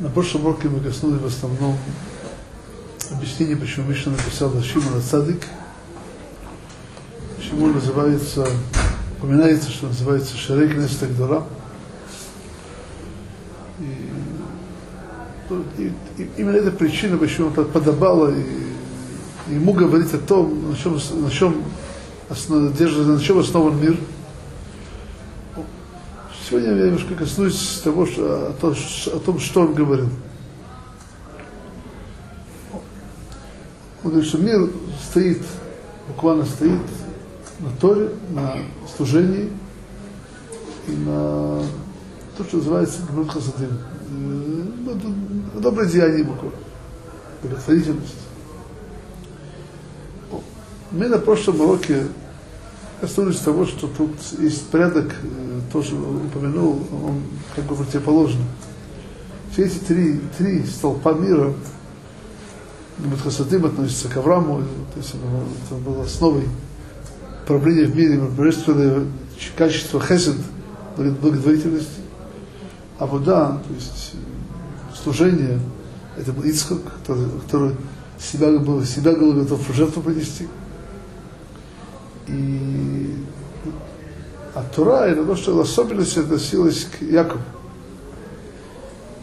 На прошлом уроке мы коснулись в основном объяснения, почему Мишна написала Шимона Цадик. Почему называется, упоминается, что называется Шарейк Нестагдора. И, ну, и, и именно эта причина, почему он подобало и, ему говорить о том, на чем, на чем, основ, на чем основан мир – Сегодня я немножко коснусь того, что, о, том, о том, что он говорил. Он говорит, что мир стоит, буквально стоит на Торе, на служении и на то, что называется Гмут Хасадим. Э, доброе деяние буквально. Благотворительность. Мы на прошлом уроке коснулись того, что тут есть порядок, э, тоже упомянул, он как бы противоположный. Все эти три, три столпа мира, Хасадим относится к Аврааму, то есть это было основой правления в мире, божественное качество хесед, благотворительности. А вода, то есть служение, это был Ицхак, который, который себя, себя был готов в жертву принести. И а Тура это то, что особенность относилась к Якову.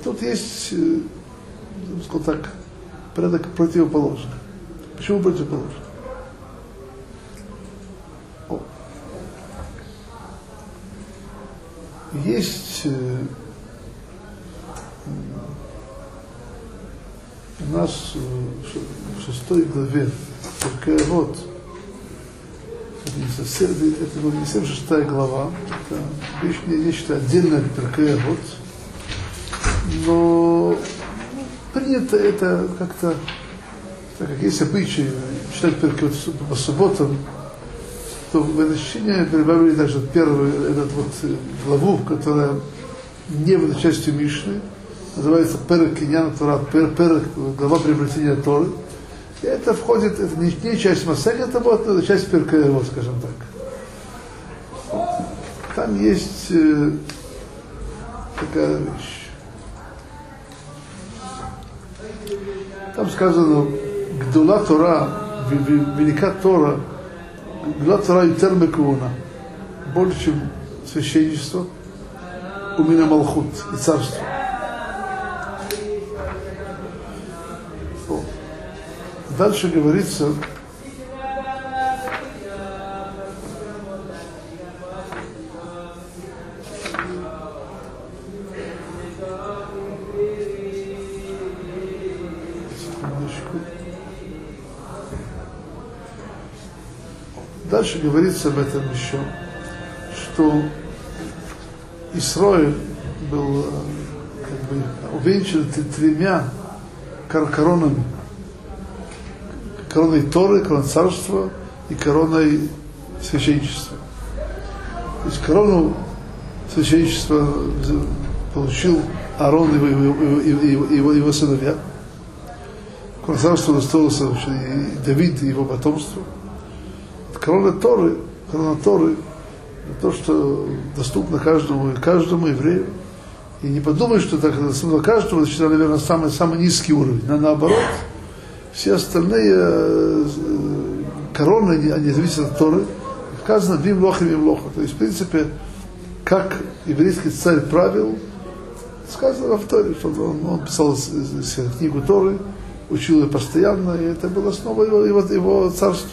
Тут есть, э, сказал так, порядок противоположный. Почему противоположный? О. Есть э, у нас э, в шестой главе, только вот, не это была не совсем шестая глава, это вещь, нечто отдельное от вот. Но принято это как-то, так как есть обычаи читать Перкея по субботам, то в это чтение прибавили также первую этот вот главу, которая не была частью Мишны, называется Перек Киньяна Тора, Перек, глава приобретения Торы. Это входит, это не, не часть Масега, вот, это часть Перкаева, скажем так. Там есть э, такая вещь. Там сказано, Гдула Тора, велика Тора, Гдула Тора Ютер Мекуна, больше, чем священничество, у меня Малхут и царство. Дальше говорится, Дальше говорится об этом еще, что Исроиль был э, как бы увенчан тремя коронами короной Торы, короной царства и короной священничества. То есть корону священничества получил Аарон и его, его, его, его, сыновья. Корона царства досталось и Давид и его потомству. Корона Торы, корона Торы, то, что доступно каждому, каждому еврею. И не подумай, что так доступно каждому, это, наверное, самый, самый низкий уровень. Но наоборот, все остальные э, короны, они зависят от Торы. Сказано «Вим лоха, вим лоха». То есть, в принципе, как еврейский царь правил, сказано в Торе, что он, он писал книгу Торы, учил ее постоянно, и это была основа его, его, его царства.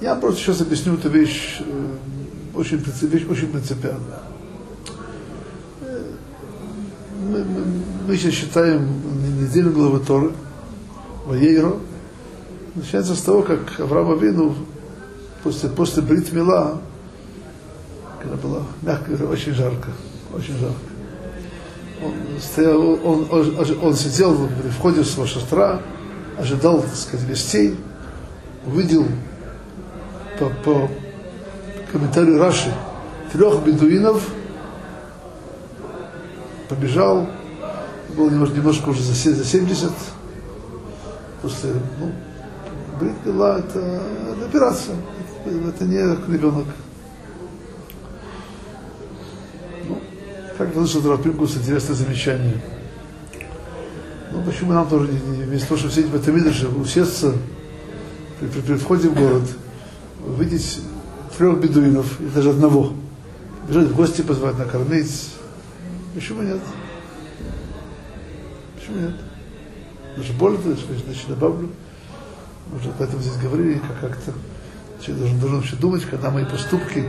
Я просто сейчас объясню эту вещь, э, очень, вещь очень принципиальная. мы, мы, мы сейчас считаем неделю главы Торы, Ваейро, начинается с того, как Авраам Авину после, после Брит Мила, когда было мягко, очень жарко, очень жарко. Он, стоял, он, он, он сидел при входе в своего шатра, ожидал, так сказать, гостей, увидел по, по комментарию Раши трех бедуинов, побежал, был немножко, немножко уже за 70, после, ну, брит была, это, это операция, это не ребенок. Ну, Как слышал Рафпинкус интересное замечание. Ну, почему нам тоже, не, не, вместо того, чтобы сидеть в этом виде, усесться при, при, при входе в город, видеть трех бедуинов, и даже одного, бежать в гости позвать, накормить. Почему нет? Почему нет? Даже более значит, добавлю. Уже об этом здесь говорили, как как-то человек должен, должен вообще думать, когда мои поступки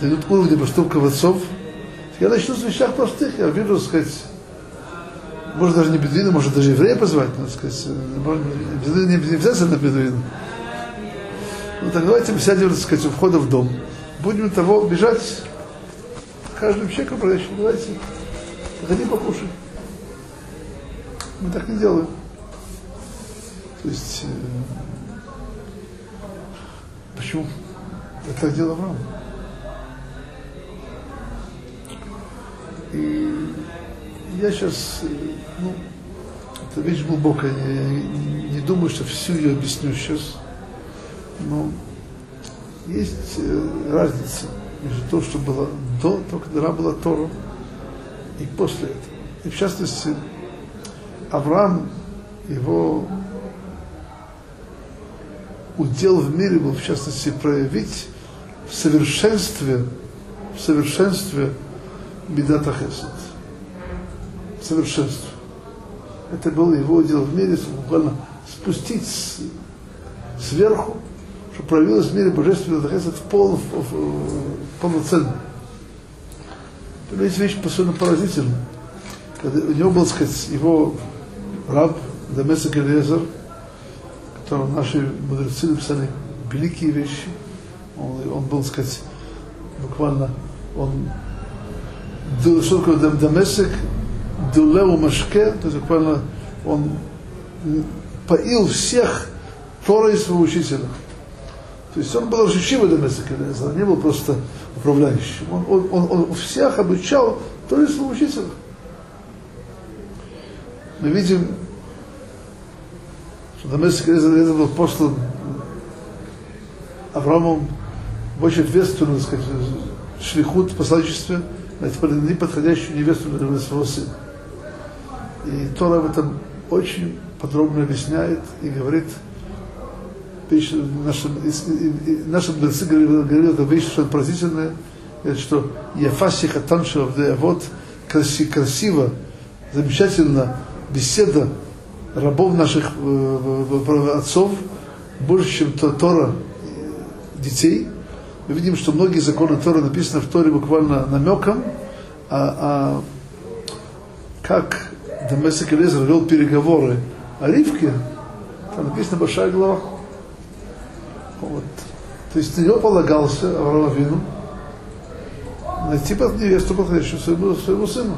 дают уровень поступков отцов. Я начну с вещах простых, я вижу, сказать, может даже не бедуина, может даже еврея позвать, надо сказать, не, не обязательно бедуина. Ну так давайте мы сядем, так сказать, у входа в дом. Будем того бежать каждым человеком продающим. Давайте, заходи покушай. Мы так не делаем. То есть, э, почему? Это так делал Авраам. И я сейчас, э, ну, это вещь глубокая, я не, не думаю, что всю ее объясню сейчас, но есть э, разница между то, что было до, то, когда была Тора, и после этого. И в частности, Авраам, его удел в мире был, в частности, проявить в совершенстве, в совершенстве Бедата Хесед. В совершенстве. Это был его удел в мире, буквально спустить сверху, чтобы проявилось в мире божественный Хесед в, пол, в, в, полноценно. Есть вещь поразительная. Когда у него был, сказать, его раб Дамесек Элезер, которого наши мудрецы написали великие вещи. Он, он был, сказать, буквально, он что такое Дамесек, Дулеу Машке, то есть буквально он поил всех Торой своего учителя. То есть он был Шишива Дамесек, он не был просто управляющим. Он, он, он, он всех обучал Торой своего учителя. Мы видим что Дамеск это был послан Авраамом очень ответственную, так сказать, шлихут в посланничестве, найти подходящую невесту для своего сына. И Тора об этом очень подробно объясняет и говорит, наши, наши мудрецы говорили, эту вещь, что поразительная, что Яфаси Хатанши вот красиво, замечательно беседа рабов наших э, отцов больше, чем Тора детей. Мы видим, что многие законы Тора написаны в Торе буквально намеком, а, а как Дамесик Элезер вел переговоры о Ривке, там написано большая глава. Вот. То есть на него полагался Авраам найти под невесту подходящую своему, своему сыну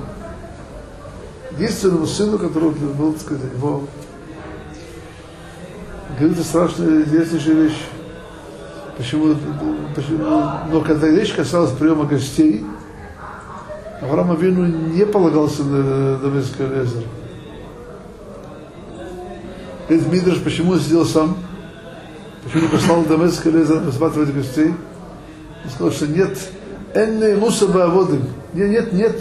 единственному сыну, который был, так сказать, его говорит страшная, интереснейшая вещь. Почему, почему, но когда речь касалась приема гостей, Авраам Авину не полагался на Дамесское озеро. Говорит Мидраш, почему он сидел сам? Почему не послал Дамесское озеро рассматривать гостей? Он сказал, что нет энны мусаба аводым. Нет, нет, нет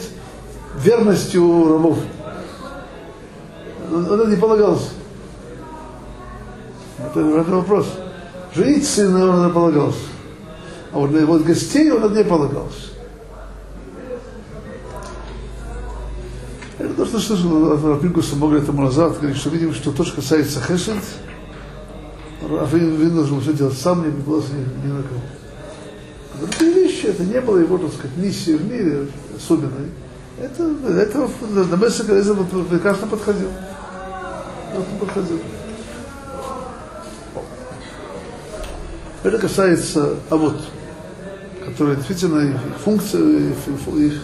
верности у рабов он не полагался. Это, это вопрос. Женить сына он не полагался. А вот, вот гостей он не полагался. Это то, что слышал от Рапинкуса много лет тому назад, что видим, что то, что касается Хесед, Рафин должен все делать сам, не пригласил ни, ни на кого. Другие вещи, это не было его, так сказать, миссии в мире особенной. Это, это на Мессика прекрасно подходил Это касается а которые действительно их функция, их,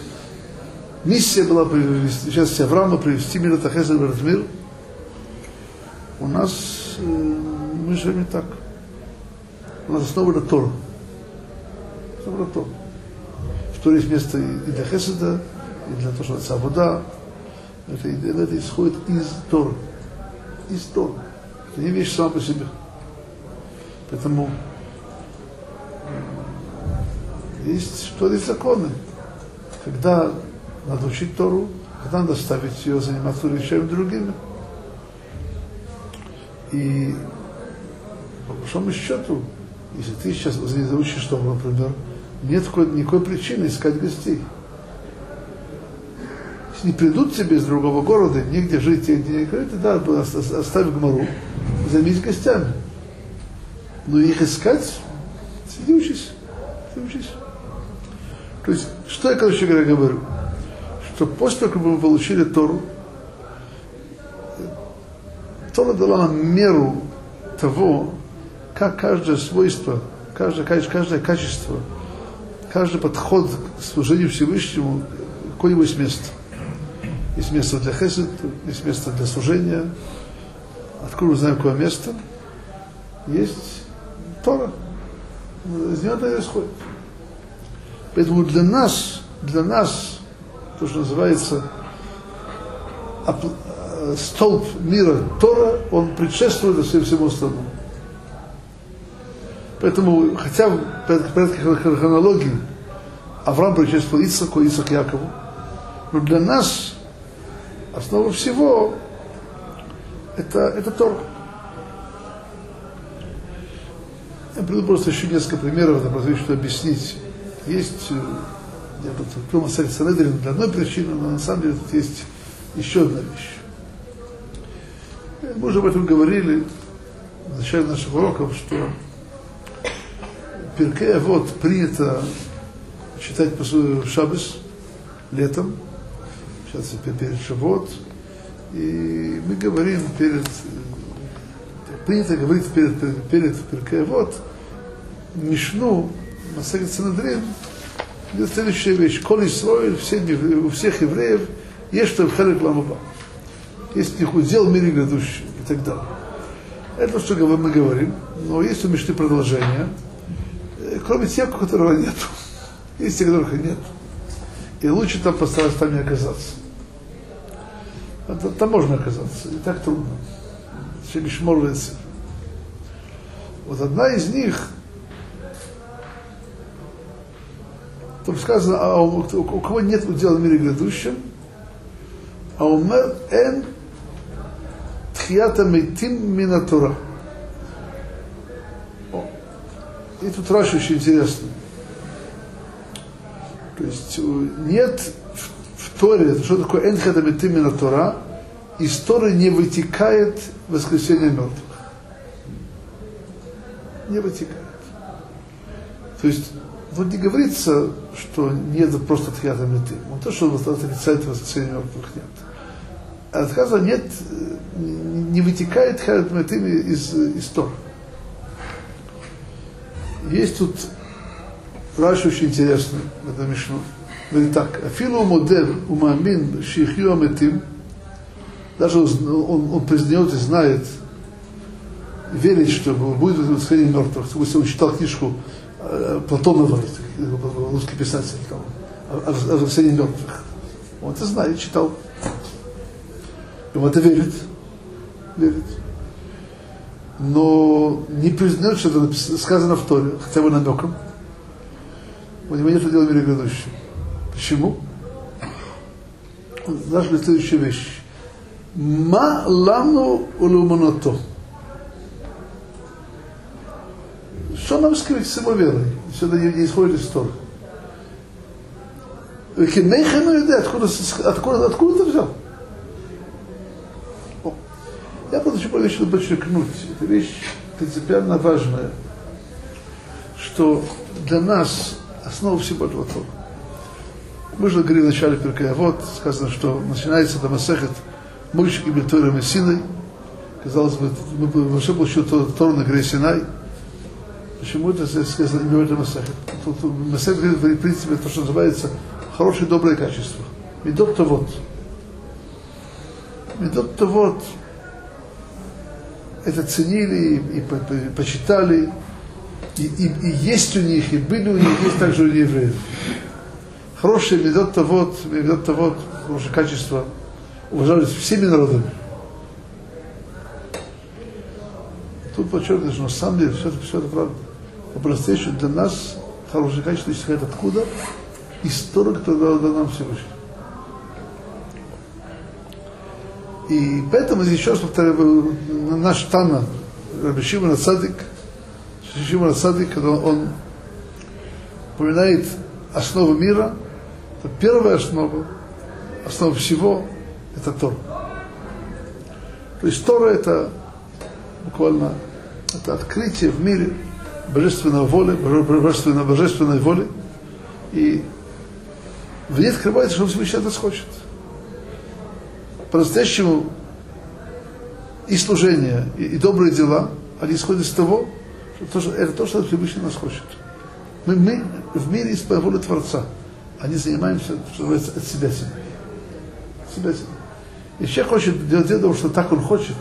миссия была привести, сейчас Авраама привести мир от Ахеза в мир. У нас э, мы живем не так. У нас основа Тора. Основа Тора. В Торе есть место и для Хеседа, и для того, что это вода. Это, это исходит из Тора из Тора. Это не вещь сама по себе. Поэтому есть что ли законы. когда надо учить Тору, когда надо ставить ее, заниматься вещами другими. И по большому счету, если ты сейчас заучишь Тору, например, нет никакой причины искать гостей. Не придут тебе из другого города, негде жить, негде не говорить, да, оставь Гмару, займись гостями. Но их искать, сиди учись, сиди учись. То есть, что я, короче говоря, говорю? Что после того, как мы получили Тору, Тора дала нам меру того, как каждое свойство, каждое, каждое качество, каждый подход к служению Всевышнему, какое есть место. Есть место для хесед, есть место для служения. Откуда знаем, какое место? Есть Тора. Из нее это исходит. Поэтому для нас, для нас, то, что называется столб мира Тора, он предшествует всем всему остальному. Поэтому, хотя в порядке хронологии Авраам предшествовал Ицаку, Ицак Якову, но для нас основа всего это, это Тора. Я приведу просто еще несколько примеров, просто что объяснить. Есть, э, я тут открыл Масаль Санедрин для одной причины, но на самом деле тут есть еще одна вещь. Мы уже об этом говорили в начале наших уроков, что Перке вот принято читать по Шабас летом, сейчас перед Шавот, и мы говорим перед, принято говорить перед, перед, перед Перке вот, Мишну, Масагит Санадрин, где следующая вещь. Коль Исроиль, все, у всех евреев, есть что в Хелек Ламаба. Есть у них удел в мире грядущий и так далее. Это что мы говорим, но есть у Мишны продолжение – кроме тех, у которого нет. Есть те, которых нет. И лучше там постараться там не оказаться. Это, там можно оказаться, не так трудно. Шемишморвается. Вот одна из них, там сказано, а у, у, кого нет удела в мире грядущем, а у эн тхията мейтим минатура. И тут Раши очень интересно. То есть э, нет Торе, что такое Энхадамитимина Тора, из Торы не вытекает воскресение мертвых. Не вытекает. То есть вот не говорится, что нет просто тхията меты. Вот то, что отрицает воскресение мертвых, нет. А отказа нет, не вытекает тхията меты из, из Торы. Есть тут Раши очень интересный в этом Мишну. Так, Афилу Модер умамин шихью аметим, даже он, он, он признает и знает, верит, что будет восхождение мертвых. Если он читал книжку э, Платонова, русский писатель, там, о, о воскресении мертвых. Он это знает, читал. И он это верит. Верит но не признает, что это сказано в Торе, хотя бы намеком. У него нет дела мире грядущем. Почему? Знаешь ли следующая вещь? Ма лану улуманато. Что нам скрыть с его верой? Все это не исходит из Торы. Откуда, откуда, откуда ты взял? Я просто еще хочу подчеркнуть, это вещь принципиально важная, что для нас основа всего этого Тора. Мы же говорили в начале Перкая, вот сказано, что начинается Дамасехет Мойшик и Бетойра Мессиной. Казалось бы, мы вообще получили Тору на горе Синай. Почему это сказано именно Дамасехет? Масехет говорит, в принципе, то, что называется хорошее доброе качество. Медот-то вот. Медот-то вот это ценили и, и почитали, и, и, и есть у них, и были у них, есть также у евреев. Хорошие медот вот, медот вот, хорошее качество, уважались всеми народами. Тут подчеркивается, что на самом деле все это, все это правда. По-настоящему для нас хорошее качество исходит откуда? история, которую дал нам Всевышний. И поэтому здесь еще раз повторяю, наш Тана, Рабишима Садик, Шишима Садик, когда он упоминает основу мира, то первая основа, основа всего, это Тор. То есть Тора это буквально это открытие в мире божественной воли, божественной, божественной воли. И в ней открывается, что Всевышний от нас хочет. По-настоящему и служение, и, и добрые дела, они исходят из того, что то, это то, что Всевышний нас хочет. Мы, мы в мире из воли Творца, не занимаемся, что называется, от себя себя. Себя себя. И человек хочет делать дело, что так он хочет,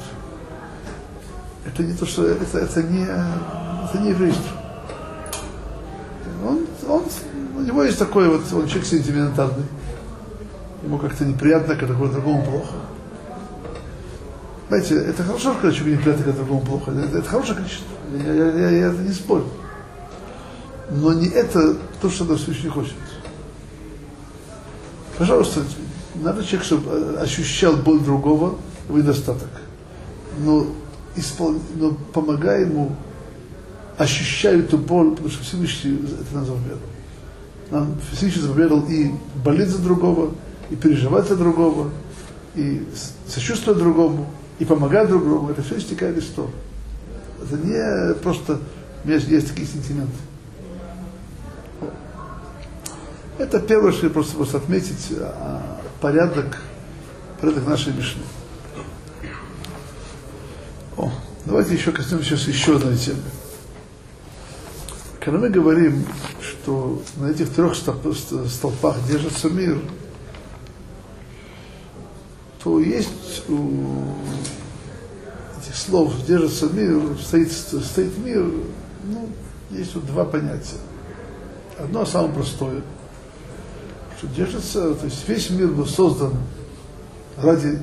это не то, что это, это не, это не жизнь. Он, он, у него есть такой вот, он человек сентиментальный. Ему как-то неприятно, когда кому другому плохо. Знаете, это хорошо, когда человеку неприятно, когда другому плохо. Это, это хорошее количество. Я, я, я, я это не спорю. Но не это то, что нам Всевышний хочет. Пожалуйста, надо человек, чтобы ощущал боль другого в недостаток. Но, испол... но помогай ему ощущать эту боль, потому что Всевышний это нам заповедал. Нам Всевышний заповедал и болеть за другого, и переживать за другого, и сочувствовать другому, и помогать другому. Это все истекает из того. Это не просто у меня есть такие сентименты. Это первое, что я просто, просто отметить, а, порядок, порядок нашей Мишны. О, давайте еще коснемся сейчас еще одной темы. Когда мы говорим, что на этих трех столпах держится мир, то есть у этих слов держится мир, стоит, стоит мир, ну, есть вот два понятия. Одно самое простое – что держится, то есть весь мир был создан ради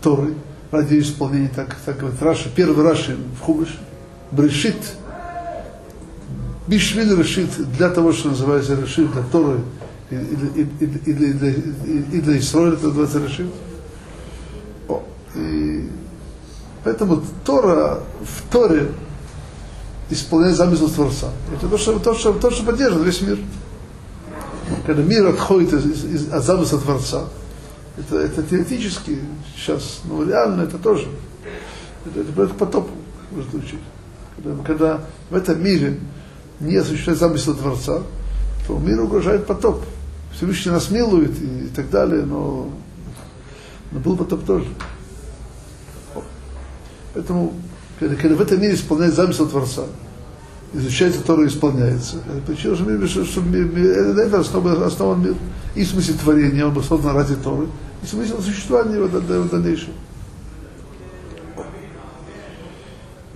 Торы, ради исполнения, так, так говорит Раши, первый Раши в Хубыш, Брешит, Бишвиль решит для того, что называется решит для Торы и, и, и, и, для, и, для Исраиля это называется решит. Поэтому Тора в Торе исполняет замысел Творца. Это то, что, то, что, то, что поддерживает весь мир когда мир отходит из, из, из, от замысла Творца, это, это теоретически сейчас, но реально это тоже. Это, это, это потоп можно учить. Когда, когда в этом мире не осуществляется замысел Творца, то миру угрожает потоп. Всевышний нас милует и, и так далее, но, но был потоп тоже. Поэтому, когда, когда в этом мире исполняет замысел Творца, изучается Тору исполняется. Это причина, что, мир, что, это основа, основа мир. И смысл творения, он был создан ради Торы, и смысл существования его в дальнейшем.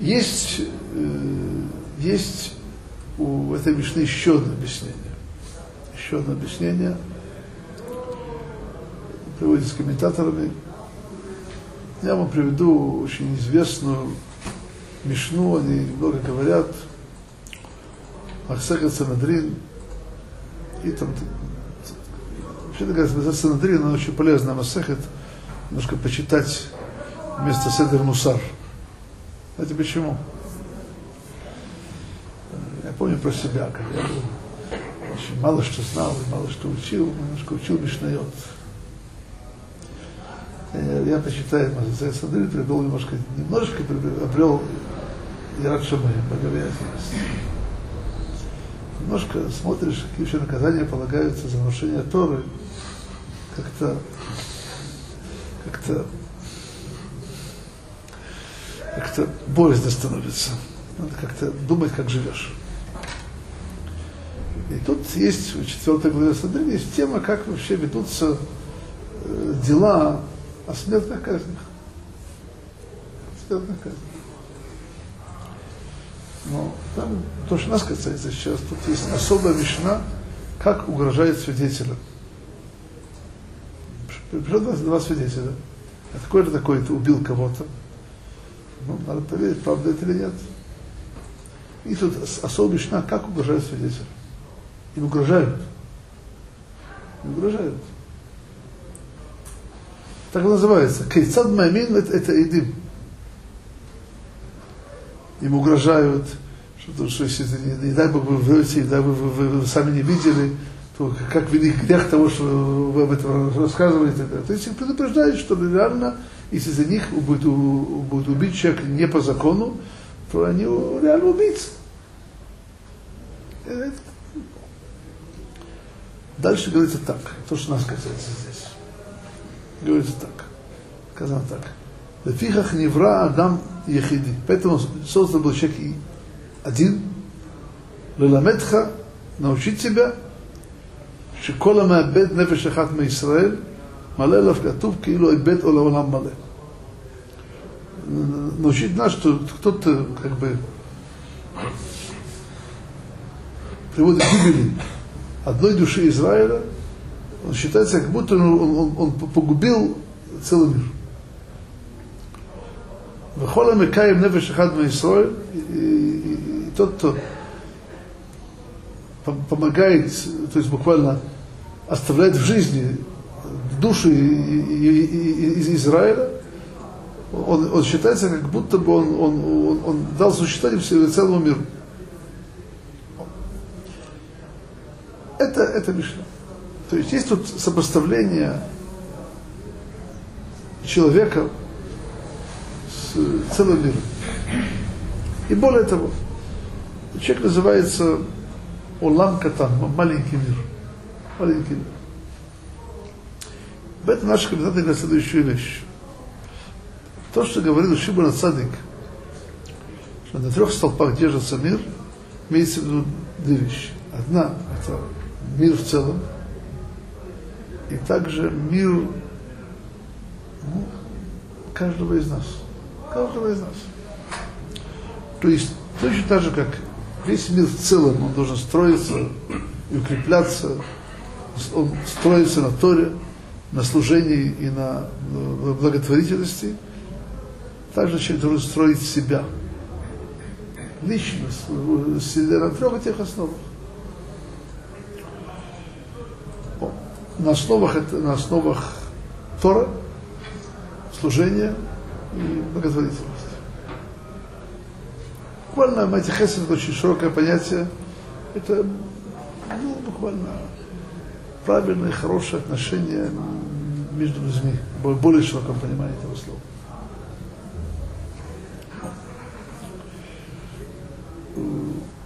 Есть, э, есть у этой Мишны еще одно объяснение. Еще одно объяснение приводится комментаторами. Я вам приведу очень известную Мишну, они много говорят – Махсехет Санадрин, и там, вообще говоря, Махсехет Санадрин, она очень полезная Масехет, немножко почитать вместо Седер Мусар. Знаете почему? Я помню про себя, когда я был очень мало что знал, мало что учил, немножко учил Мишнайот. Я почитаю Мазасея Садрин, приобрел немножко, немножко приобрел Ярат Шамай, богобоязненность немножко смотришь, какие еще наказания полагаются за нарушение Торы, как-то как-то как-то боязно становится. Надо как-то думать, как живешь. И тут есть, в 4 главе Садрин, есть тема, как вообще ведутся э, дела о смертных казнях. Смертных казнях. Но там, то, что нас касается сейчас, тут есть особая мишна, как угрожает свидетелям. Пришло два, два свидетеля. А такой-то, такой-то убил кого-то. Ну, надо проверить, правда это или нет. И тут особая мишна, как угрожает свидетель. Им угрожают. Им угрожают. Так называется. Кейцад Мамин это, это Идим. Им угрожают, что, что если не, не дай Бог вы врете, не дай Бог вы, вы, вы сами не видели, то как велик грех того, что вы об этом рассказываете. То есть их предупреждают, что реально, если за них будет, будет убить человек не по закону, то они реально убийцы. Дальше говорится так, то, что нас касается здесь. Говорится так. Сказано так. Лефихах невра Адам Ехиди. Поэтому создан был человек и один. Леламедха, научить тебя, שכל המאבד נפש אחת מישראל, מלא עליו כתוב כאילו איבד עול העולם מלא. Научить нас, что кто-то как бы приводит к гибели одной души Израиля, он считается, как будто он, он, он погубил целый мир. Мекаем Нефеш Ахад Израиль, и тот, кто помогает, то есть буквально оставляет в жизни души из Израиля, он, он считается, как будто бы он, он, он, он дал существование целому миру. Это, это Мишна. То есть есть тут сопоставление человека целым миром. И более того, человек называется Улам Катан, маленький мир. Маленький мир. В этом наши комментаторы говорят следующую вещь. То, что говорил Шибан Цадик, что на трех столпах держится мир, имеется в виду две вещи. Одна – это мир в целом, и также мир ну, каждого из нас. Каждого из нас. То есть точно так же, как весь мир в целом, он должен строиться и укрепляться, он строится на Торе, на служении и на благотворительности, также человек должен строить себя, личность, на трех этих основах. на основах, на основах Тора, служения и благотворительности. Буквально Матихесед это очень широкое понятие. Это ну, буквально правильное, хорошее отношение между людьми, в более широком понимании этого слова.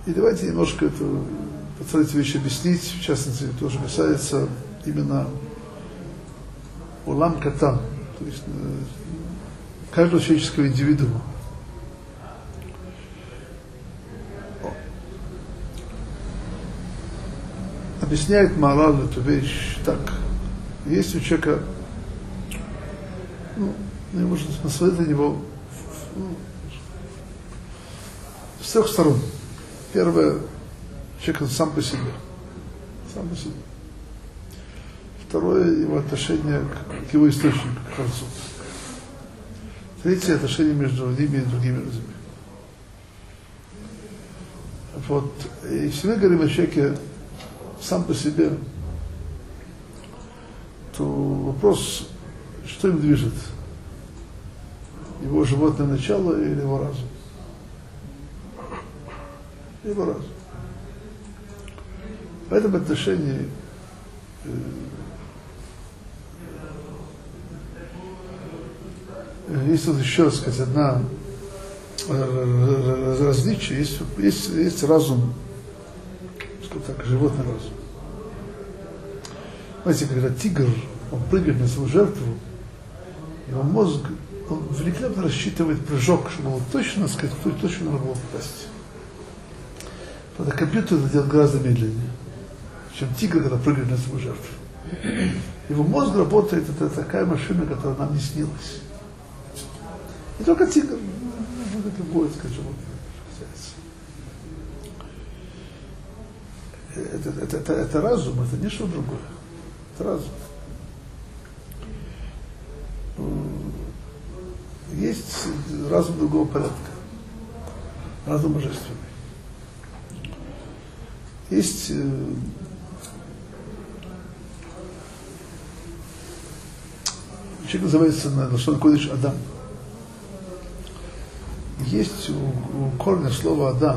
И давайте немножко это, постарайтесь вещи объяснить, в частности, то, что касается именно улам катан, то есть э, каждого человеческого индивидуума. Объясняет Марал эту вещь так. Есть у человека, ну, не может посмотреть на него ну, с трех сторон. Первое, человек сам по себе. Сам по себе. Второе, его отношение к, к его источнику, к Творцу. Третье, отношение между ними и другими людьми. Вот, если мы говорим о человеке сам по себе, то вопрос, что им движет? Его животное начало или его разум? Его разум. В этом отношении есть вот еще, сказать, одна э, различие, есть, есть, есть разум, что так, животный разум. Знаете, когда тигр, он прыгает на свою жертву, его мозг, он великолепно рассчитывает прыжок, чтобы он точно, сказать, точно надо было попасть. Правда, компьютер это делает гораздо медленнее, чем тигр, когда прыгает на свою жертву. Его мозг работает, это такая машина, которая нам не снилась. Не только тигр, это любое, скажем, это, это, это, это разум, это не что другое. Это разум. Есть разум другого порядка. Разум божественный. есть э, человек называется на Кодыш Адам. Есть у, у корня слова Адам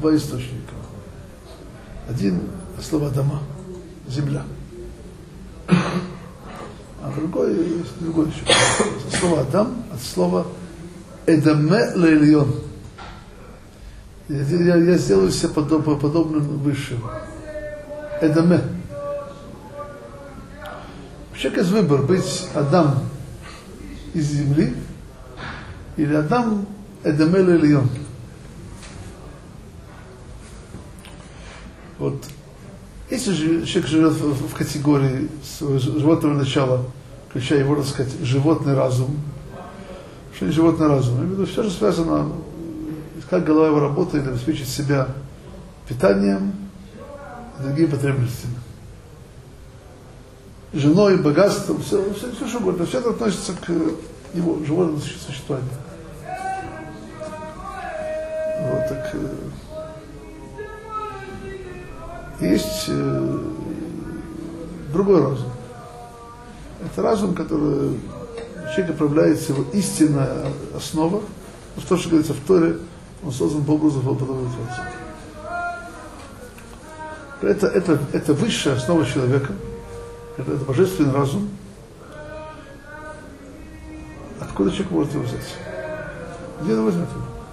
два источника. Один слово Адама, земля. А другой, есть другой еще. Слово Адам от слова Эдаме Лейлион. Я, я, я сделаю себе подоб, подобным высшим. Эдаме. У человека есть выбор быть Адам из земли или Адам Эдаме Лейлион. Вот если же человек живет в, в категории животного начала, включая его, так сказать, животный разум, что не животный разум, я имею в виду, все же связано, как голова его работает, обеспечить себя питанием и другими потребностями. Женой, богатством, все, все, все что угодно, все это относится к его животному существованию. Так. Э, есть э, другой разум. Это разум, который человек отправляется его истинная основа, то, что говорится в Торе, он создан по образу Творца. Это, это, это высшая основа человека, это, это божественный разум. Откуда человек может его взять? Где он возьмет его?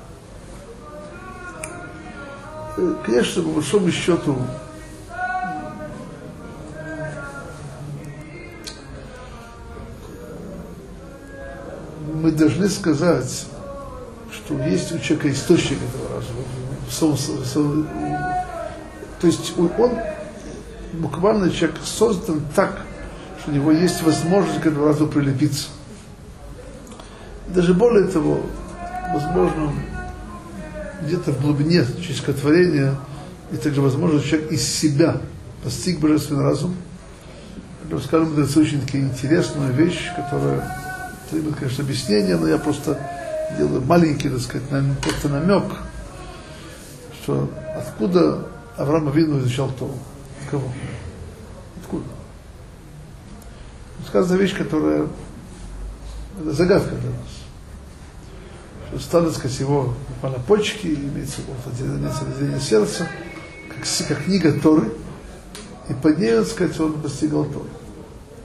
Э, конечно, по большому счету, мы должны сказать, что есть у человека источник этого разума. То есть он буквально человек создан так, что у него есть возможность к этому разуму прилепиться. Даже более того, возможно, где-то в глубине человеческого творения, и также возможно, человек из себя постиг божественный разум. Скажем, это очень такая интересная вещь, которая требует, конечно, объяснения, но я просто делаю маленький, так сказать, просто намек, что откуда Авраам Авину изучал Тору? Кого? Откуда? Сказана вещь, которая это загадка для нас. Что стало, так сказать, его буквально почки, имеется, отделение сердца, как, как книга Торы, и под ней, так сказать, он постигал Тору.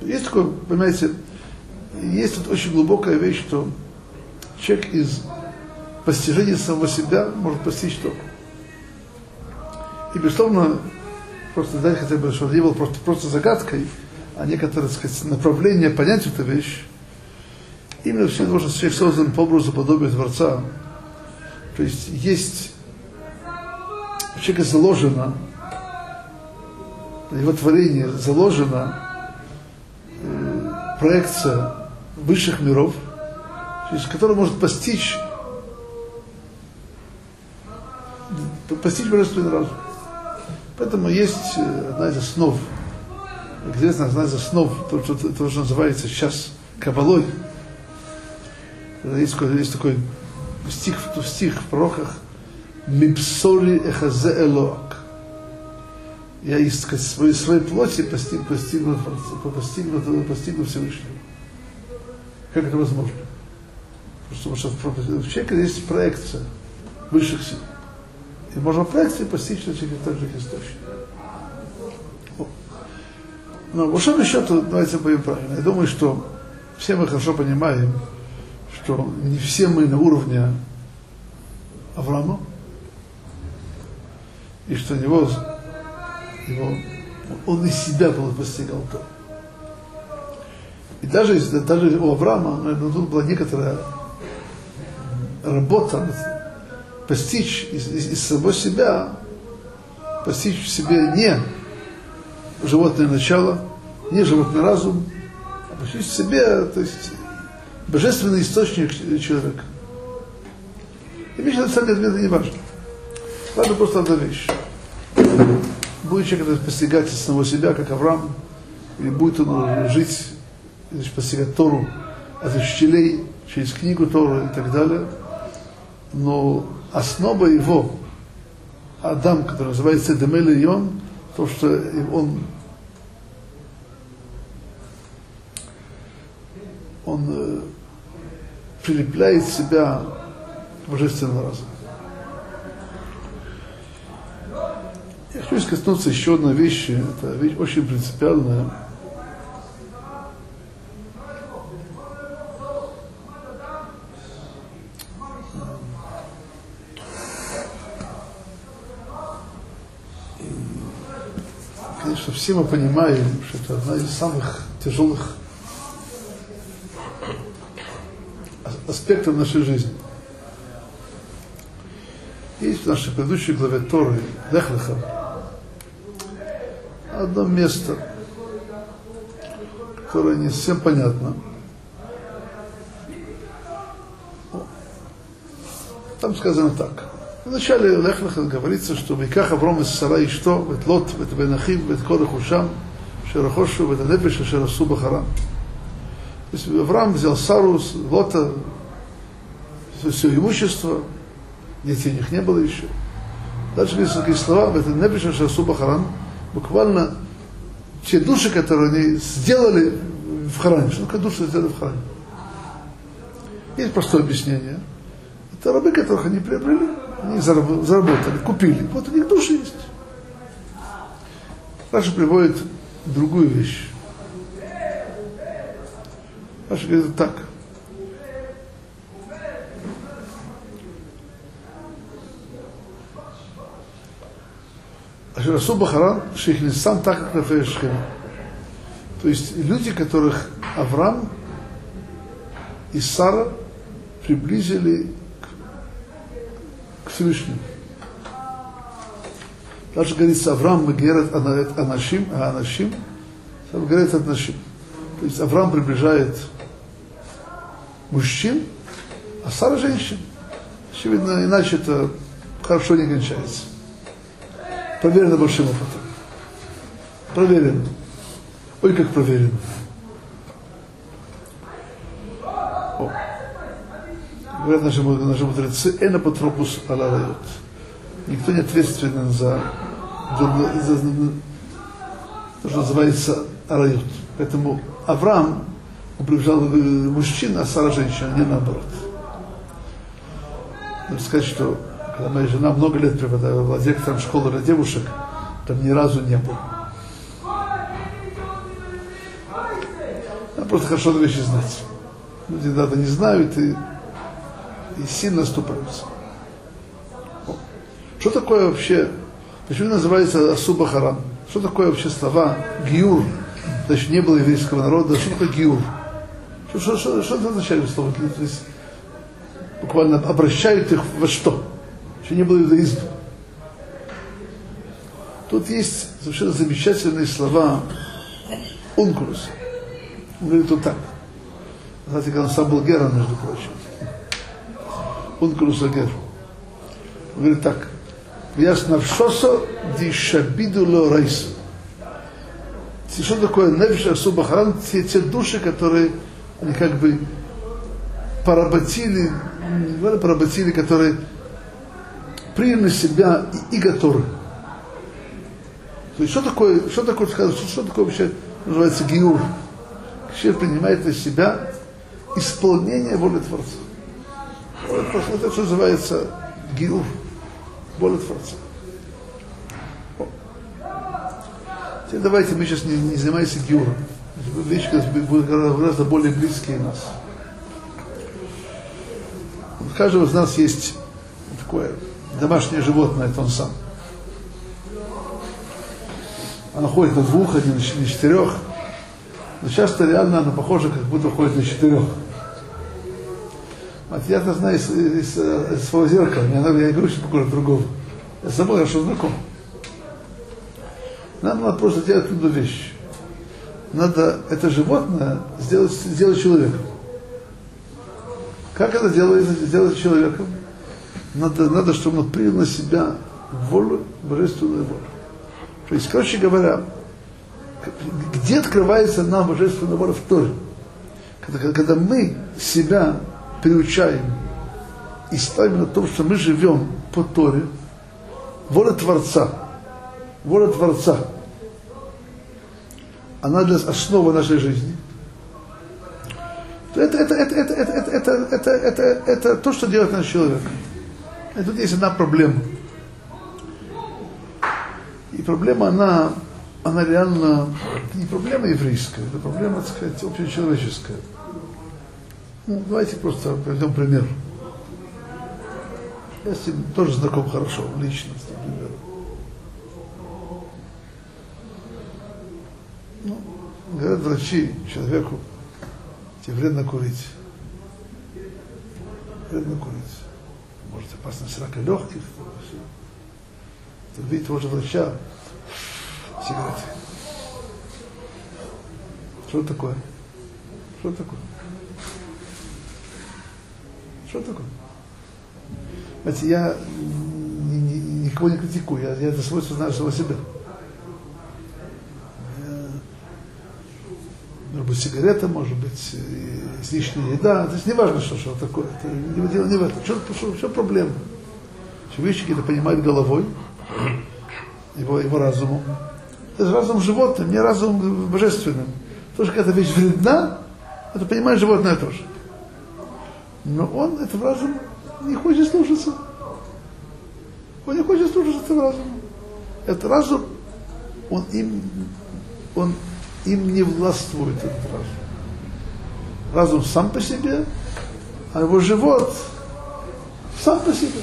Есть такое, понимаете, есть тут очень глубокая вещь, что человек из постижения самого себя может постичь только. И, безусловно, просто дать хотя бы, чтобы не было просто, просто загадкой, а некоторое, так сказать, направление понять эту вещь, именно все должен человек создан по образу подобия Творца. То есть есть у человека заложено, его творение заложена э, проекция высших миров, через который может постичь постичь божественный разум. Поэтому есть э, одна из основ, известно, одна из основ, то, что, то, что называется сейчас кабалой. Есть, есть такой стих, стих в пророках «Мипсоли эхазе элоак». Я из своей, своей плоти постиг, постигну, постигну, постигну Всевышнего. Как это возможно? Потому что в человеке есть проекция высших сил. И можно проекции постичь через так же источник. Но в большом счету, давайте будем правильно. Я думаю, что все мы хорошо понимаем, что не все мы на уровне Авраама, и что него, его, он из себя был постигал то. И даже, даже у Авраама, наверное, тут была некоторая работа постичь из, из, из самого себя, постичь в себе не животное начало, не животный разум, а постичь в себе, то есть божественный источник человека. И вещь на самом деле это не важно. Важно просто одна вещь. Будет человек постигать самого себя, как Авраам, или будет он жить значит, постигать Тору от учителей, через книгу Тору и так далее. Но основа его Адам, который называется Демель Йон, то, что он он э, прилепляет себя к божественному разуму. Я хочу коснуться еще одной вещи, это вещь очень принципиальная. конечно, все мы понимаем, что это одна из самых тяжелых аспектов нашей жизни. Есть в нашей предыдущей главе Торы, Лехлеха, одно место, которое не совсем понятно. Там сказано так. В начале Лехлеха говорится, что Виках Авром из Сара и что, вет Лот, вет Бенахим, вет Кода Хушам, Шерахошу, вет Анепеш, Шерасу Бахарам. То есть Авраам взял Сару, Лота, все имущество, детей у них не было еще. Дальше говорится такие слова, это не пишет Шасу Бахаран, буквально те души, которые они сделали в Харане. Что такое души сделали в Харане? Есть простое объяснение. Это рабы, которых они приобрели, они заработали, купили. Вот у них души есть. Раши приводит другую вещь. Раши говорит так – עשו בחרן שהכניסם תחת כנפי השכינה. То есть люди, которых Авраам и Сара приблизили к, к Всевышнему. Даже говорится, Авраам Магерет Анашим, а Анашим, говорит Анашим. То есть Авраам приближает мужчин, а Сара женщин. Очевидно, иначе это хорошо не кончается. Проверено большим опытом. Проверено. Ой, как проверено. О. Говорят наши, наши мудрецы, эна патропус аларайот. Никто не ответственен за, за, за, за то, что называется арайот. Поэтому Авраам приближал мужчин, а Сара женщина, не наоборот. Надо сказать, что моя жена много лет преподавала директором школы для девушек, там ни разу не был. Надо просто хорошо вещи знать. Люди иногда не знают и, и сильно оступаются. Что такое вообще, почему называется Асуба Харам? Что такое вообще слова гиур? Значит, не было еврейского народа. Что такое гиур? Что, что, что, что это означает слово? То есть, буквально обращают их во что? Еще не было иудаизма. Тут есть совершенно замечательные слова Ункулуса. Он говорит вот так. Знаете, когда он сам был гером, между прочим. Ункулус Гер. Он говорит так. Яс навшосо дишабиду ло райсу. Что такое нефиш асуба харан? Те, те души, которые они как бы поработили, не говорю поработили, которые приняли на себя и, и готовы. То есть что такое, что такое, что, что такое вообще называется гиур? Человек принимает на себя исполнение воли Творца. Вот это что называется гиур, воля Творца. Теперь давайте мы сейчас не, не занимаемся гиуром. Вещи будут гораздо более близкие нас. У каждого из нас есть такое домашнее животное, это он сам. Она ходит на двух, а не на четырех. Но часто реально она похожа, как будто ходит на четырех. Вот я-то знаю из, из, из своего зеркала, надо, я говорю, что похоже другого. Я с собой хорошо знаком. Нам надо просто делать одну вещь. Надо это животное сделать, сделать человеком. Как это делается, сделать человеком? Надо, надо, чтобы он принял на себя волю, божественную волю. То есть, короче говоря, где открывается нам божественная воля в Торе? Когда, когда мы себя приучаем и ставим на том, что мы живем по Торе, воля Творца, воля Творца, она для основы нашей жизни, то это, это, это, это, это, это, это, это, это, это то, что делает наш человек. И тут есть одна проблема. И проблема, она, она реально не проблема еврейская, это проблема, так сказать, общечеловеческая. Ну, давайте просто приведем пример. Я с ним тоже знаком хорошо, лично, например. Ну, говорят врачи человеку, тебе вредно курить. Вредно курить. Может опасность рака легких. Видите того же врача, сигареты. Что такое? Что такое? Что такое? Знаете, я ни, ни, никого не критикую, я, я это свойство знаю самого себя. Может быть, сигарета, может быть, излишняя еда. То есть не важно, что, что такое. Это не, дело не в этом. Что, что, что проблема? Что вещи какие-то понимают головой, его, его разумом. Это разум животным, не разум божественным. То, что какая-то вещь вредна, это понимает животное тоже. Но он этот разум не хочет слушаться. Он не хочет слушаться этого разума. Этот разум, он им, он им не властвует этот разум. Разум сам по себе, а его живот сам по себе.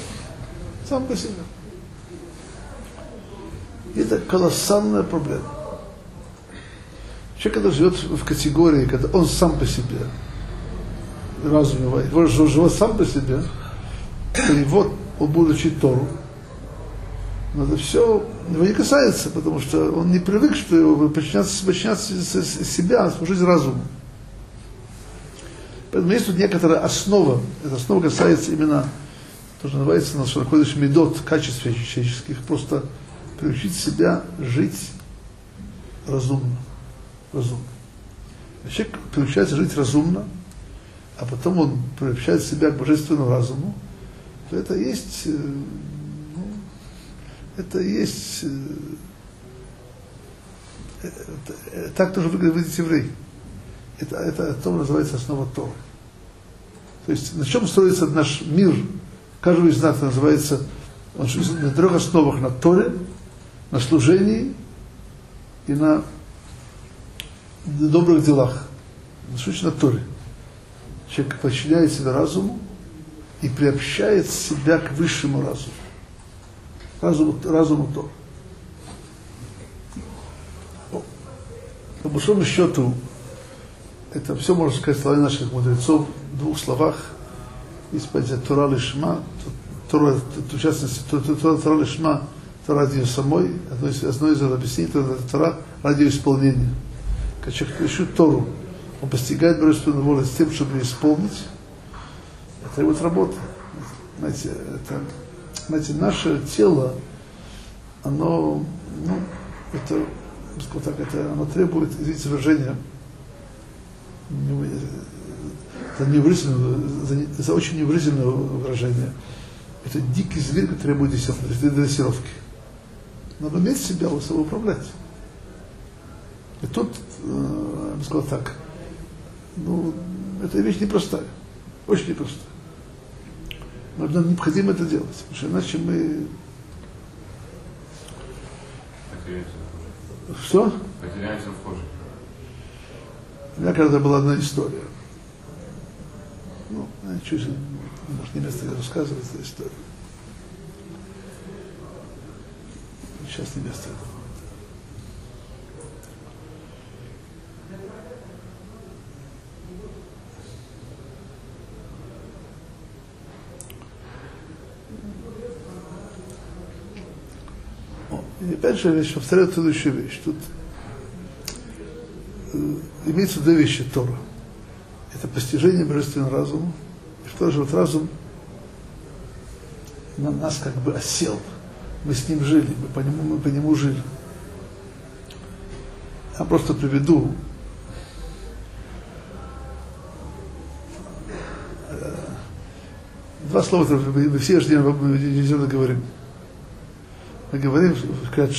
Сам по себе. Это колоссальная проблема. Человек, когда живет в категории, когда он сам по себе, разум его, его живет сам по себе, то его, он будет учить Тору, но это все его не касается, потому что он не привык, что его подчиняться, подчиняться себя, служить разуму. Поэтому есть тут некоторая основа, эта основа касается именно то, что называется на находишь медот, качеств человеческих, просто приучить себя жить разумно. Разумно. Человек приучается жить разумно, а потом он приобщает себя к божественному разуму, то это есть, ну, это есть, это, так тоже выглядит еврей. Это, это то называется основа Торы. То есть на чем строится наш мир? Каждый из нас называется он на трех основах, на Торе, на служении и на добрых делах. Что на Торе? Человек подчиняет себя разуму и приобщает себя к высшему разуму. Разуму, разуму Торы. По большому счету, это все можно сказать словами наших мудрецов в двух словах. Есть понятие Тора Лишма, Тора, в частности, Тора, Тора Лишма, Тора ради самой, одно из, одно из объяснений, это Тора ради исполнения. Когда человек ищет Тору, он постигает божественную волю с тем, чтобы ее исполнить, это требует работы. Знаете, это, знаете, наше тело, оно, ну, это, так, это, оно требует, извините это неуважительное, это очень неуважительное выражение. Это дикий зверь, который требует дрессировки. Надо уметь себя управлять. И тут, э, я бы сказал так, ну, эта вещь непростая, очень непростая. Но нам необходимо это делать, потому что иначе мы... Что? Потеряемся в коже. У меня когда была одна история. Ну, чуть, может, не место рассказывать эту историю. Сейчас не место. И опять же, вещь, повторяю следующую вещь. Тут имеется две вещи Тора. Это постижение божественного разума. И в тот же вот разум на нас как бы осел. Мы с ним жили, мы по нему, мы по нему жили. Я просто приведу два слова, мы все мы говорим. мы говорим в Крат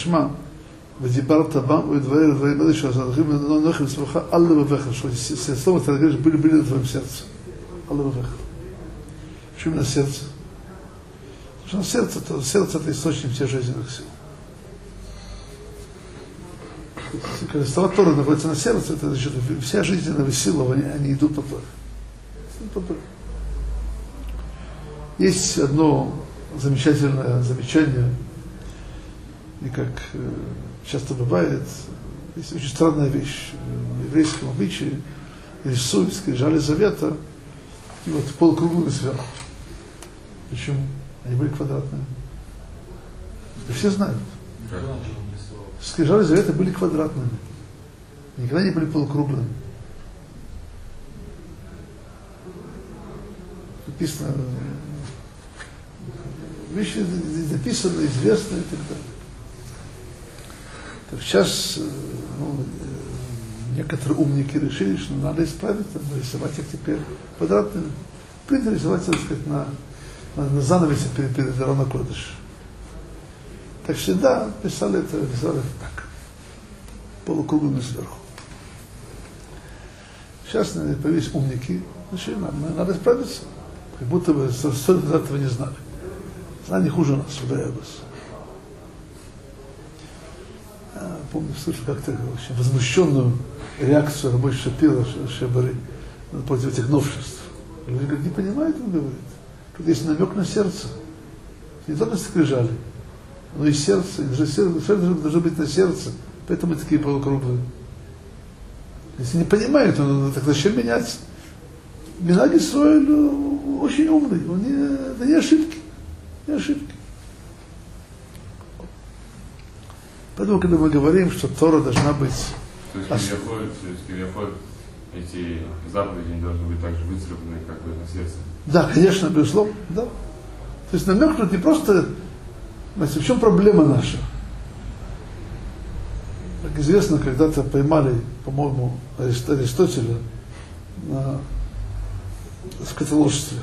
ודיברת בם ודברי דברים אלה שהזרחים נוחים סמכה על לבביך, что слово ты говоришь, были, были на твоем сердце. Ал לבביך. Почему на сердце? Потому что сердце, то, сердце это источник всех жизненных сил. Когда слова Тора находятся на сердце, это значит, вся жизненная сила, они, они идут по Торе. Есть одно замечательное замечание, и как часто бывает, есть очень странная вещь в еврейском обычае, рисуют скрижали завета, и вот полукруглыми сверху. Почему? Они были квадратные. И все знают. Скрижали завета были квадратными. Никогда не были полукруглыми. Написано, вещи записаны, известны и так далее. Так сейчас ну, некоторые умники решили, что надо исправить, надо рисовать их теперь квадратными. Принято рисовать, так сказать, на, на, на занавесе перед, перед Рона Кодыш. Так что да, писали это, рисовали это так, полукруглыми сверху. Сейчас появились умники, значит, надо, надо исправиться. Как будто бы сто этого не знали. Знали хуже нас, ударяю вас. Помню, слышал как-то очень возмущенную реакцию рабочего Шапира, Шабары, против этих новшеств. Люди говорят, не понимают, он говорит. Тут есть намек на сердце. Не только скрижали, но и сердце. И даже сердце, сердце должно быть на сердце. Поэтому такие полукруглые. Если не понимают, он, так зачем менять? Минаги Исраиль очень умный. Он не, это не ошибки. Не ошибки. Поэтому, когда мы говорим, что Тора должна быть... То есть, Кирьяхоль, эти заповеди не должны быть также выцарапаны, как бы на сердце. Да, конечно, безусловно, да. То есть намекнуть не просто... Знаете, в чем проблема наша? Как известно, когда-то поймали, по-моему, Аристотеля на скотоложестве.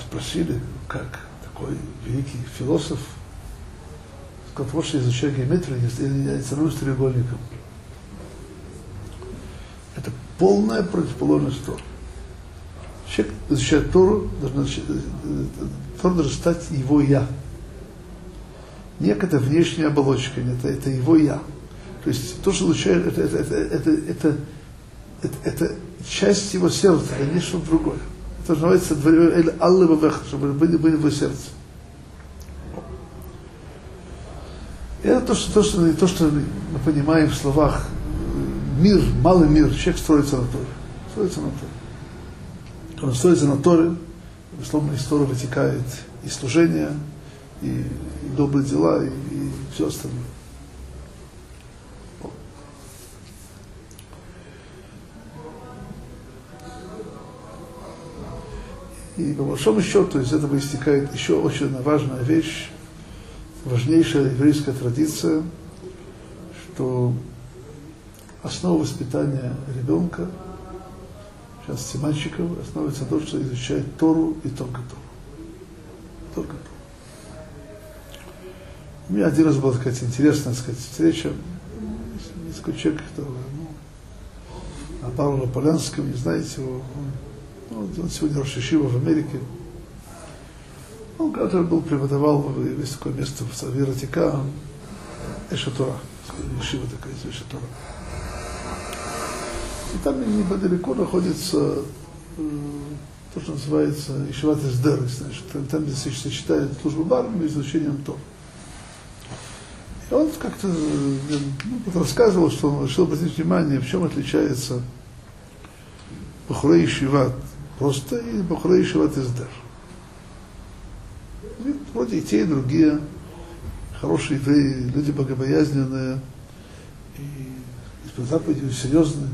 Спросили, как такой великий философ как прошлый изучая геометрию, я становлюсь треугольником. Это полная противоположность Тору. Человек, изучает Тору, должен, Тор должен стать его «я». Не какая-то внешняя оболочка, это, это его «я». То есть то, что изучает, это, это, это, это, это, это, это часть его сердца, а не другое. Это называется «Аллы чтобы были в его сердце. Это то, что, то, что, то, что мы понимаем в словах мир, малый мир, человек строится на Торе. Строится на Торе. Он строится на Торе, безусловно, из Торы вытекает и служение, и, и добрые дела, и, и все остальное. И по большому счету из этого истекает еще очень важная вещь, важнейшая еврейская традиция, что основа воспитания ребенка, в частности мальчиков, основывается на том, что изучает Тору и только Тору. Только Тору. У меня один раз была такая интересная сказать, встреча такой человек, который, ну, а Павла Полянского, не знаете его, он, он сегодня Рошишива в Америке, он когда был, преподавал, есть такое место в Савиратика, Эшатура, Ешива такая, Эшатура. И там недалеко находится то, что называется Ишиват Эсдер, значит, там, где сочетают службу баром и изучением Тор. И он как-то ну, рассказывал, что он решил обратить внимание, в чем отличается Бахурей Ишиват просто и Бахурей Ишиват Эсдер вроде и те, и другие, хорошие евреи, люди богобоязненные, и из заповеди серьезные.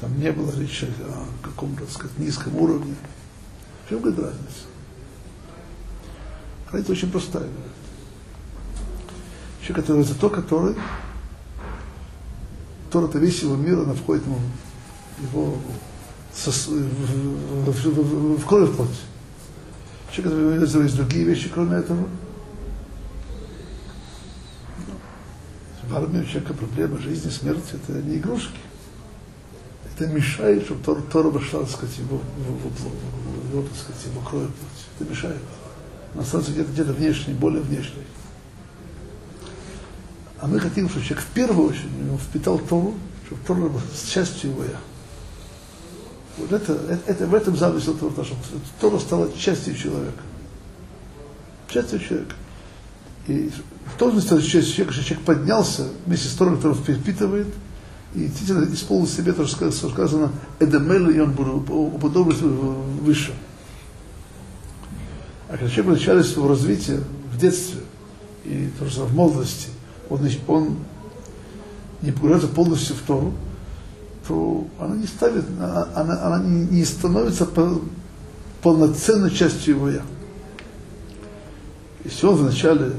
Там не было речи о каком-то, так сказать, низком уровне. В чем, говорит, разница? Разница очень простая, говорит. Человек, который это то, который Тора-то весь его мир, она входит ему его со, в, в, в, в, в кровь плоть Человек есть другие вещи, кроме этого. В армии у человека проблема жизни, смерти, это не игрушки. Это мешает, чтобы Тора, Тора вошла, так сказать, его, его, его, так сказать, его кровь. Это мешает. Он остается где-то где внешний, более внешний. А мы хотим, чтобы человек в первую очередь впитал Тору, чтобы Тора была частью его я. Вот это, это, это в этом замысел Тора, чтобы Тора стала частью человека. Частью человека. И в том смысле, что человек, что человек поднялся вместе с Торой, который впитывает, и действительно исполнил себе то, что сказано, Эдемель, и он уподобился выше. А когда человек в начале своего развития, в детстве, и тоже в молодости, он, он не погружается полностью в Тору, то она не ставит, она, она не становится полноценной частью его я. Если он вначале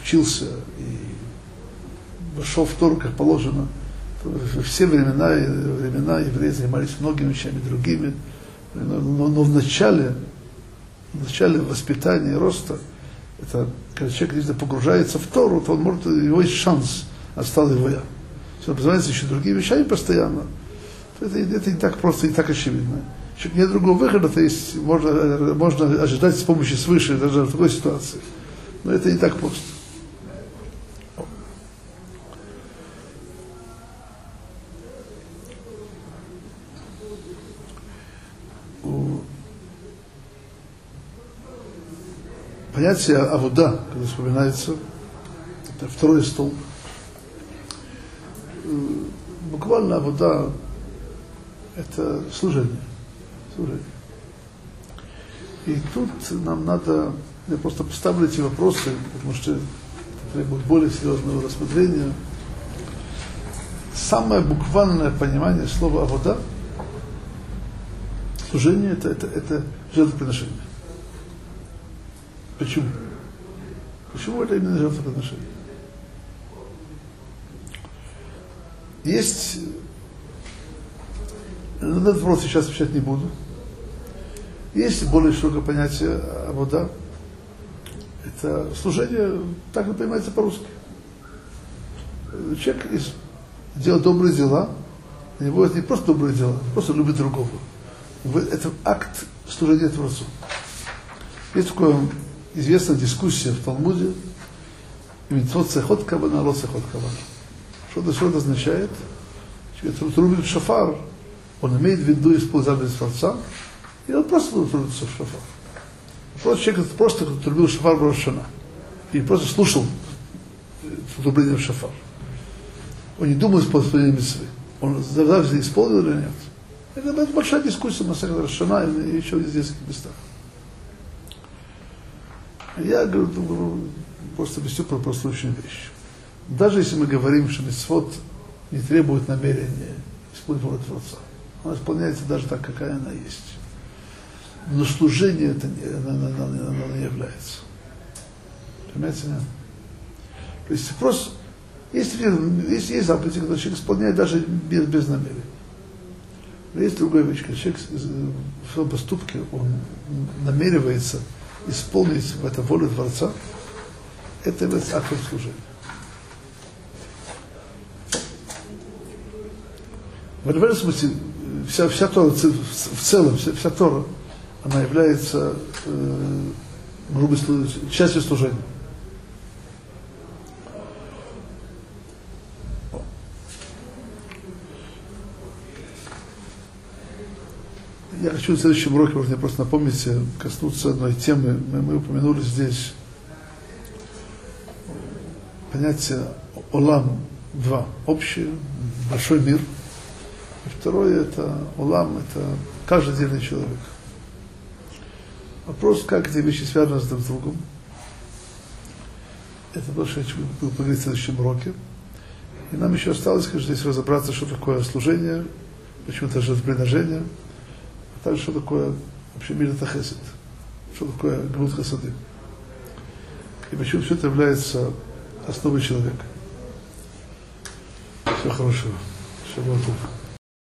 учился и вошел в Тору, как положено, то все времена, времена евреи занимались многими вещами другими, но, но, но в начале, в начале воспитания и роста, это когда человек если погружается в Тору, то он может, его есть шанс, остал его я. Если он занимается еще другими вещами постоянно, то это, это не так просто, не так очевидно. Нет другого выхода, то есть можно, можно ожидать с помощью свыше даже в такой ситуации. Но это не так просто. понятие авуда, когда вспоминается, это второй стол. Буквально авуда это служение. служение. И тут нам надо, я просто поставлю эти вопросы, потому что это требует более серьезного рассмотрения. Самое буквальное понимание слова «авода» служение это, это, это жертвоприношение. Почему? Почему это именно жертвоприношение? Есть, на этот вопрос сейчас отвечать не буду. Есть более широкое понятие вода. Это служение, так не понимается по-русски. Человек делает добрые дела, у него это не просто добрые дела, просто любит другого. Это акт служения Творцу. Есть такое известная дискуссия в Талмуде, Митцвот цехот кабана, ло цехот кабана. Что это, что это означает? Человек трубит шафар, он имеет в виду использование Творца, и он просто трубит шафар. Просто человек просто трубил шафар Брошана. И просто слушал трубление шафар. Он не думал исполнение митцвы. Он завжди исполнил или нет. Это большая дискуссия на Рошана и еще в нескольких местах. Я говорю, просто объясню про простую вещь. Даже если мы говорим, что митцвот не требует намерения использовать Творца, она исполняется даже так, какая она есть. Но служение это не, оно, оно, оно, оно не является. Понимаете? Нет? То есть просто есть, есть, есть заповеди, которые человек исполняет даже без, без намерения. Но есть другая вещь, когда человек в своем поступке он намеревается исполнить в это волю Творца, это является актом служения. В этом смысле вся, вся Тора в целом, вся, вся Тора, она является э, грубо частью служения. Я хочу в следующем уроке, можно просто напомнить, э, коснуться одной темы. Мы, мы упомянули здесь понятие Олам два. Общее, большой мир. Второе это Олам, это каждый отдельный человек. Вопрос, как эти вещи связаны с друг с другом. Это то, что я буду поговорить в следующем уроке. И нам еще осталось, конечно, здесь разобраться, что такое служение, почему это жертвоприношение также что такое вообще мир это хесед, что такое гнут хасады. И почему все это является основой человека. Всего хорошего. Шаббатов.